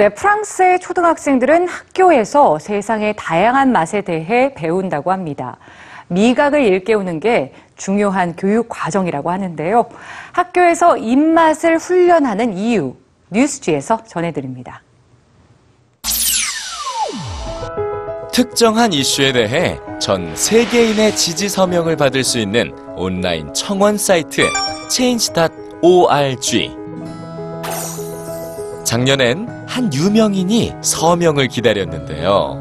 네, 프랑스의 초등학생들은 학교에서 세상의 다양한 맛에 대해 배운다고 합니다. 미각을 일깨우는 게 중요한 교육 과정이라고 하는데요. 학교에서 입맛을 훈련하는 이유, 뉴스지에서 전해드립니다. 특정한 이슈에 대해 전 세계인의 지지 서명을 받을 수 있는 온라인 청원 사이트 change.org. 작년엔 한 유명인이 서명을 기다렸는데요.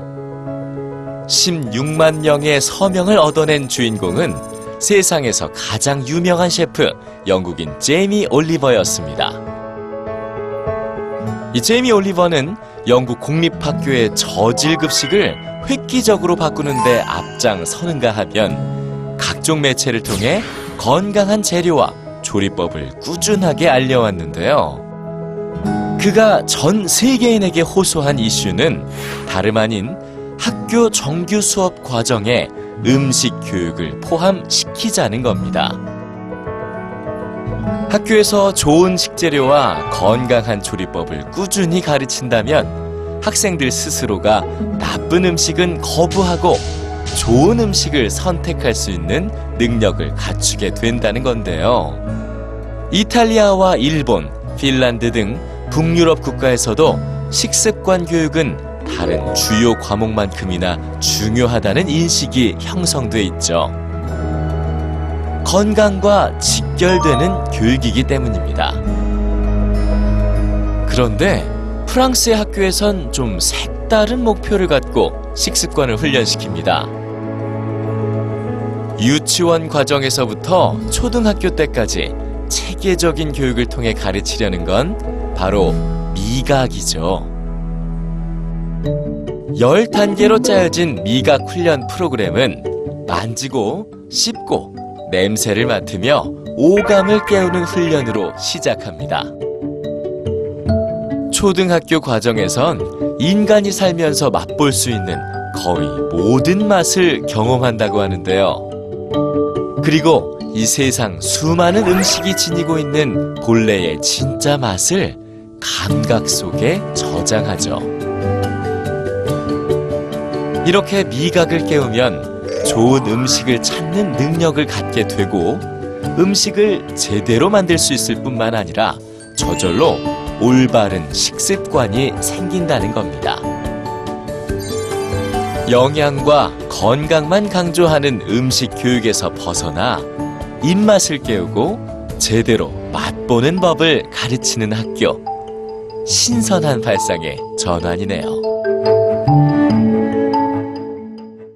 16만 명의 서명을 얻어낸 주인공은 세상에서 가장 유명한 셰프 영국인 제이미 올리버였습니다. 이 제이미 올리버는 영국 공립학교의 저질 급식을 획기적으로 바꾸는데 앞장서는가 하면 각종 매체를 통해 건강한 재료와 조리법을 꾸준하게 알려왔는데요. 그가 전 세계인에게 호소한 이슈는 다름 아닌 학교 정규 수업 과정에 음식 교육을 포함시키자는 겁니다. 학교에서 좋은 식재료와 건강한 조리법을 꾸준히 가르친다면 학생들 스스로가 나쁜 음식은 거부하고 좋은 음식을 선택할 수 있는 능력을 갖추게 된다는 건데요. 이탈리아와 일본, 핀란드 등 북유럽 국가에서도 식습관 교육은 다른 주요 과목만큼이나 중요하다는 인식이 형성돼 있죠. 건강과 직결되는 교육이기 때문입니다. 그런데 프랑스의 학교에선 좀 색다른 목표를 갖고 식습관을 훈련시킵니다. 유치원 과정에서부터 초등학교 때까지 체계적인 교육을 통해 가르치려는 건 바로 미각이죠. 열 단계로 짜여진 미각 훈련 프로그램은 만지고 씹고 냄새를 맡으며 오감을 깨우는 훈련으로 시작합니다. 초등학교 과정에선 인간이 살면서 맛볼 수 있는 거의 모든 맛을 경험한다고 하는데요. 그리고 이 세상 수많은 음식이 지니고 있는 본래의 진짜 맛을 감각 속에 저장하죠. 이렇게 미각을 깨우면 좋은 음식을 찾는 능력을 갖게 되고 음식을 제대로 만들 수 있을 뿐만 아니라 저절로 올바른 식습관이 생긴다는 겁니다. 영양과 건강만 강조하는 음식 교육에서 벗어나 입맛을 깨우고 제대로 맛보는 법을 가르치는 학교. 신선한 발상의 전환이네요.